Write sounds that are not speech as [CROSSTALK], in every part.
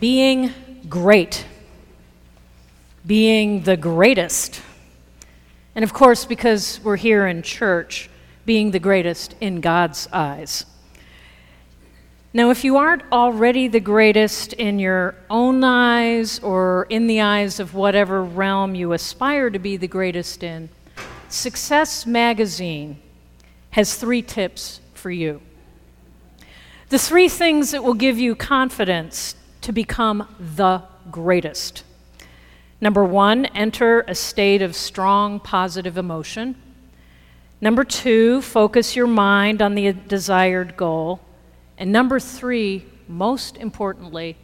being great, being the greatest. And of course, because we're here in church, being the greatest in God's eyes. Now, if you aren't already the greatest in your own eyes or in the eyes of whatever realm you aspire to be the greatest in, Success Magazine has three tips for you. The three things that will give you confidence to become the greatest. Number one, enter a state of strong positive emotion. Number two, focus your mind on the desired goal. And number three, most importantly,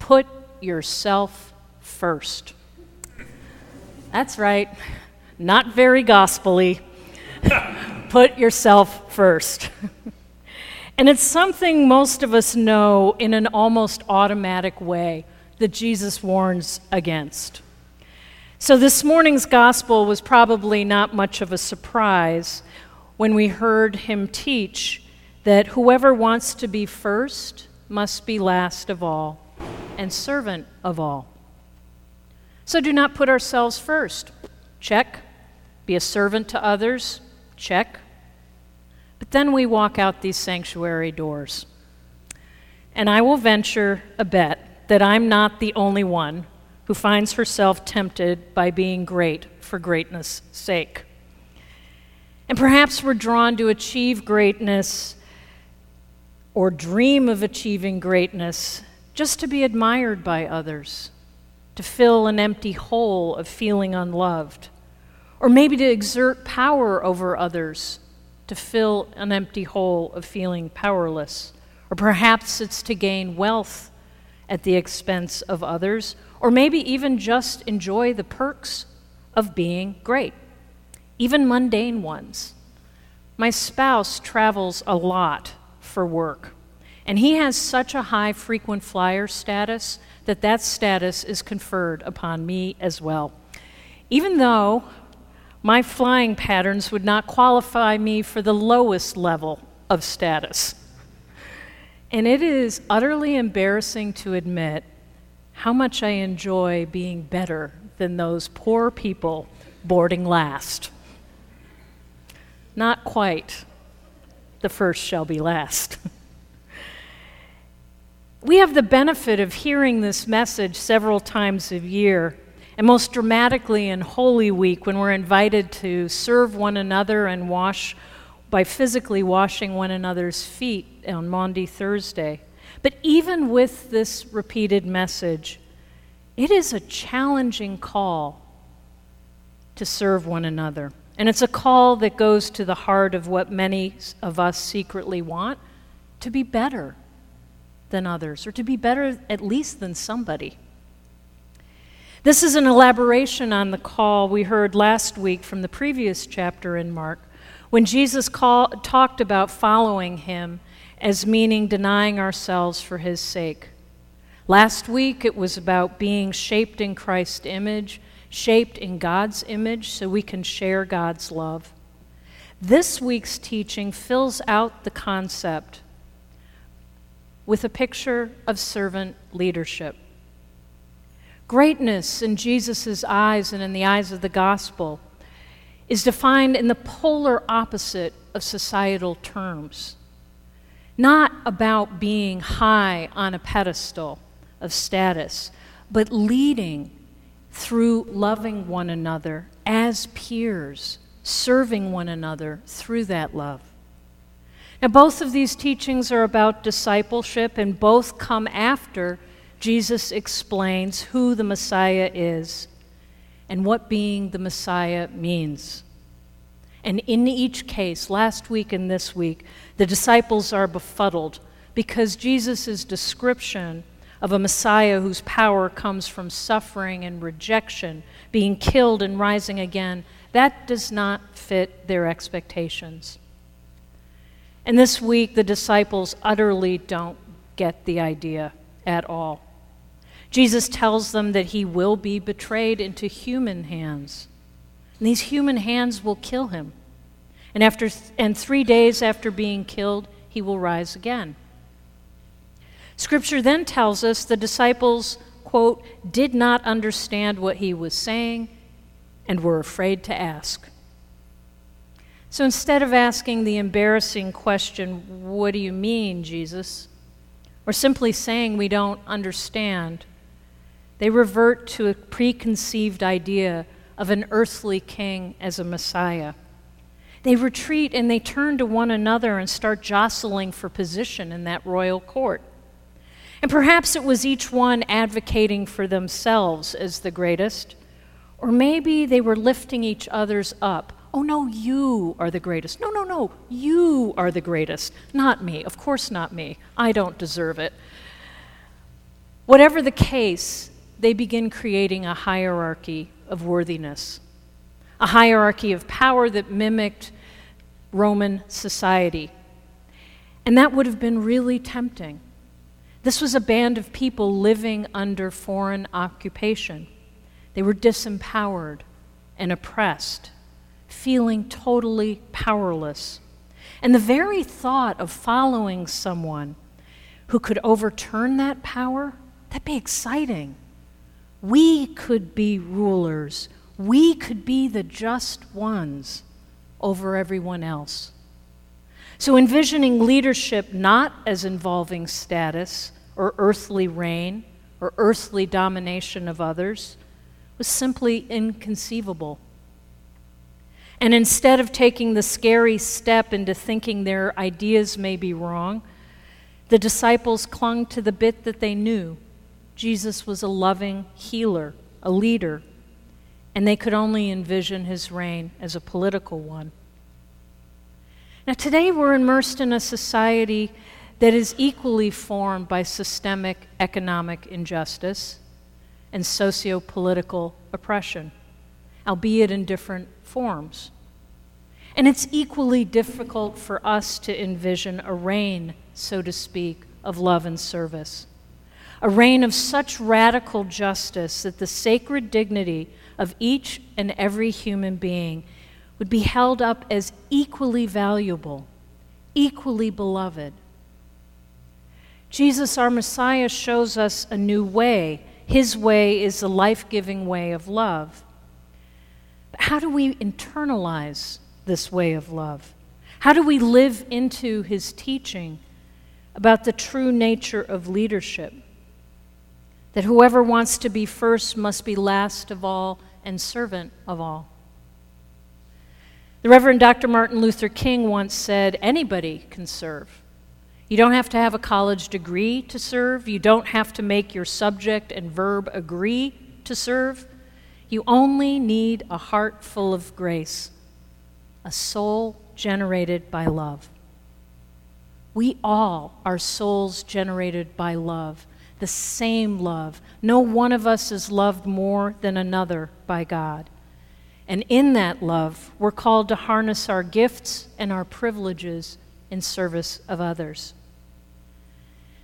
put yourself first. That's right, not very gospelly. [LAUGHS] put yourself first. [LAUGHS] And it's something most of us know in an almost automatic way that Jesus warns against. So, this morning's gospel was probably not much of a surprise when we heard him teach that whoever wants to be first must be last of all and servant of all. So, do not put ourselves first. Check. Be a servant to others. Check. But then we walk out these sanctuary doors. And I will venture a bet that I'm not the only one who finds herself tempted by being great for greatness' sake. And perhaps we're drawn to achieve greatness or dream of achieving greatness just to be admired by others, to fill an empty hole of feeling unloved, or maybe to exert power over others to fill an empty hole of feeling powerless. Or perhaps it's to gain wealth at the expense of others, or maybe even just enjoy the perks of being great, even mundane ones. My spouse travels a lot for work, and he has such a high frequent flyer status that that status is conferred upon me as well. Even though my flying patterns would not qualify me for the lowest level of status. And it is utterly embarrassing to admit how much I enjoy being better than those poor people boarding last. Not quite. The first shall be last. [LAUGHS] we have the benefit of hearing this message several times a year and most dramatically in Holy Week, when we're invited to serve one another and wash by physically washing one another's feet on Maundy Thursday. But even with this repeated message, it is a challenging call to serve one another. And it's a call that goes to the heart of what many of us secretly want to be better than others, or to be better at least than somebody. This is an elaboration on the call we heard last week from the previous chapter in Mark, when Jesus call, talked about following him as meaning denying ourselves for his sake. Last week it was about being shaped in Christ's image, shaped in God's image so we can share God's love. This week's teaching fills out the concept with a picture of servant leadership. Greatness in Jesus' eyes and in the eyes of the gospel is defined in the polar opposite of societal terms. Not about being high on a pedestal of status, but leading through loving one another as peers, serving one another through that love. Now, both of these teachings are about discipleship, and both come after Jesus explains who the Messiah is and what being the Messiah means. And in each case, last week and this week, the disciples are befuddled because Jesus' description of a Messiah whose power comes from suffering and rejection, being killed and rising again, that does not fit their expectations. And this week, the disciples utterly don't get the idea at all. Jesus tells them that he will be betrayed into human hands. And these human hands will kill him. And, after th- and three days after being killed, he will rise again. Scripture then tells us the disciples, quote, did not understand what he was saying and were afraid to ask. So instead of asking the embarrassing question, What do you mean, Jesus? or simply saying we don't understand, they revert to a preconceived idea of an earthly king as a Messiah. They retreat and they turn to one another and start jostling for position in that royal court. And perhaps it was each one advocating for themselves as the greatest, or maybe they were lifting each other's up. Oh, no, you are the greatest. No, no, no, you are the greatest. Not me. Of course, not me. I don't deserve it. Whatever the case, they begin creating a hierarchy of worthiness, a hierarchy of power that mimicked Roman society. And that would have been really tempting. This was a band of people living under foreign occupation. They were disempowered and oppressed, feeling totally powerless. And the very thought of following someone who could overturn that power, that'd be exciting. We could be rulers. We could be the just ones over everyone else. So, envisioning leadership not as involving status or earthly reign or earthly domination of others was simply inconceivable. And instead of taking the scary step into thinking their ideas may be wrong, the disciples clung to the bit that they knew Jesus was a loving healer, a leader, and they could only envision his reign as a political one. Now, today we're immersed in a society that is equally formed by systemic economic injustice and socio political oppression, albeit in different forms. And it's equally difficult for us to envision a reign, so to speak, of love and service. A reign of such radical justice that the sacred dignity of each and every human being would be held up as equally valuable, equally beloved. Jesus, our Messiah, shows us a new way. His way is the life giving way of love. But how do we internalize this way of love? How do we live into his teaching about the true nature of leadership? That whoever wants to be first must be last of all and servant of all. The Reverend Dr. Martin Luther King once said anybody can serve. You don't have to have a college degree to serve. You don't have to make your subject and verb agree to serve. You only need a heart full of grace, a soul generated by love. We all are souls generated by love, the same love. No one of us is loved more than another by God. And in that love, we're called to harness our gifts and our privileges in service of others.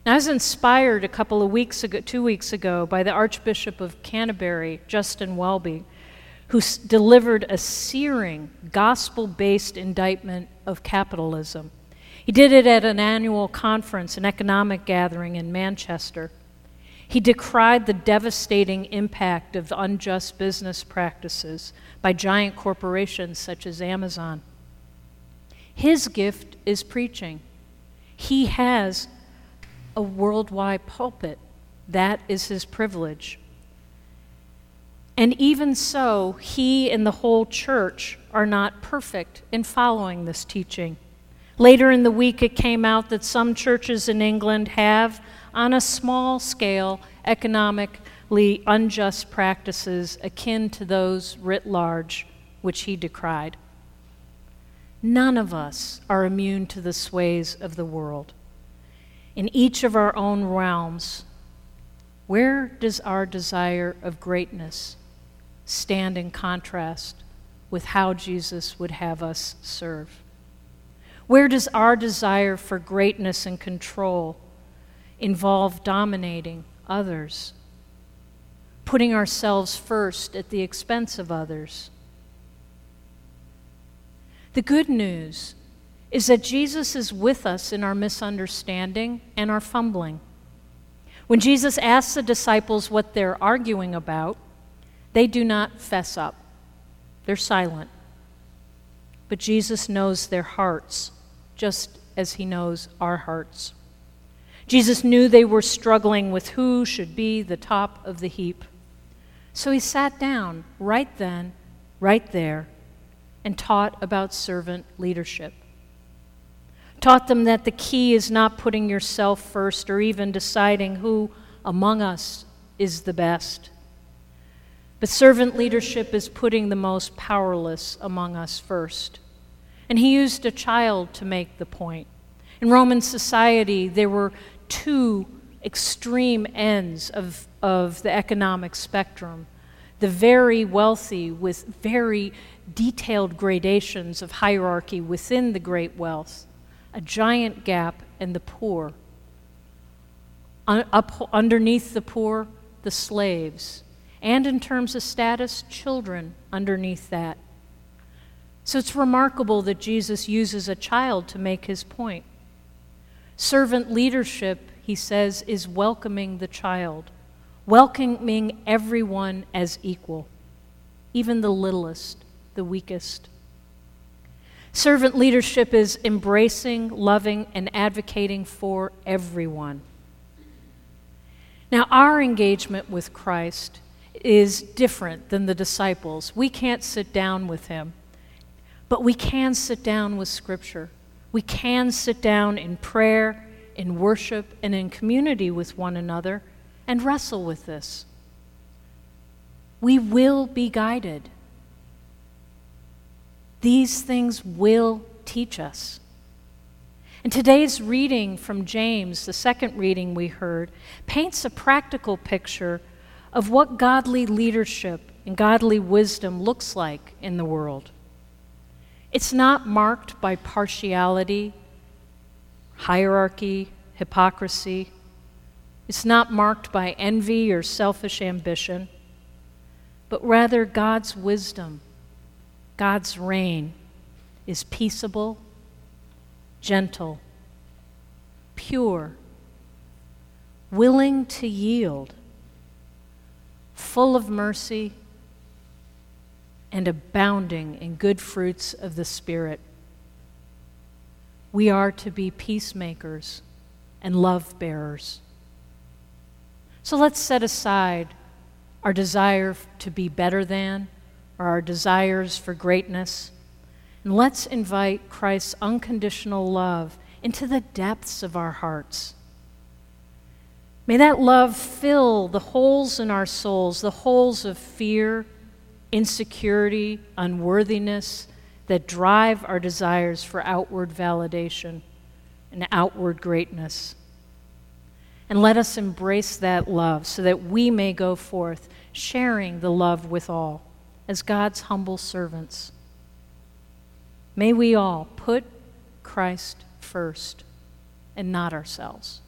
Now, I was inspired a couple of weeks ago, two weeks ago, by the Archbishop of Canterbury, Justin Welby, who s- delivered a searing, gospel based indictment of capitalism. He did it at an annual conference, an economic gathering in Manchester. He decried the devastating impact of unjust business practices by giant corporations such as Amazon. His gift is preaching. He has a worldwide pulpit. That is his privilege. And even so, he and the whole church are not perfect in following this teaching. Later in the week, it came out that some churches in England have, on a small scale, economically unjust practices akin to those writ large, which he decried. None of us are immune to the sways of the world. In each of our own realms, where does our desire of greatness stand in contrast with how Jesus would have us serve? Where does our desire for greatness and control involve dominating others, putting ourselves first at the expense of others? The good news is that Jesus is with us in our misunderstanding and our fumbling. When Jesus asks the disciples what they're arguing about, they do not fess up, they're silent. But Jesus knows their hearts, just as he knows our hearts. Jesus knew they were struggling with who should be the top of the heap. So he sat down right then, right there, and taught about servant leadership. Taught them that the key is not putting yourself first or even deciding who among us is the best. But servant leadership is putting the most powerless among us first. And he used a child to make the point. In Roman society, there were two extreme ends of, of the economic spectrum the very wealthy with very detailed gradations of hierarchy within the great wealth, a giant gap, and the poor. Un- up, underneath the poor, the slaves, and in terms of status, children underneath that. So it's remarkable that Jesus uses a child to make his point. Servant leadership he says, is welcoming the child, welcoming everyone as equal, even the littlest, the weakest. Servant leadership is embracing, loving, and advocating for everyone. Now, our engagement with Christ is different than the disciples. We can't sit down with him, but we can sit down with Scripture. We can sit down in prayer in worship and in community with one another and wrestle with this. We will be guided. These things will teach us. And today's reading from James, the second reading we heard, paints a practical picture of what godly leadership and godly wisdom looks like in the world. It's not marked by partiality hierarchy, hypocrisy. It's not marked by envy or selfish ambition, but rather God's wisdom, God's reign is peaceable, gentle, pure, willing to yield, full of mercy, and abounding in good fruits of the Spirit. We are to be peacemakers and love bearers. So let's set aside our desire to be better than or our desires for greatness, and let's invite Christ's unconditional love into the depths of our hearts. May that love fill the holes in our souls, the holes of fear, insecurity, unworthiness, that drive our desires for outward validation and outward greatness. And let us embrace that love so that we may go forth sharing the love with all as God's humble servants. May we all put Christ first and not ourselves.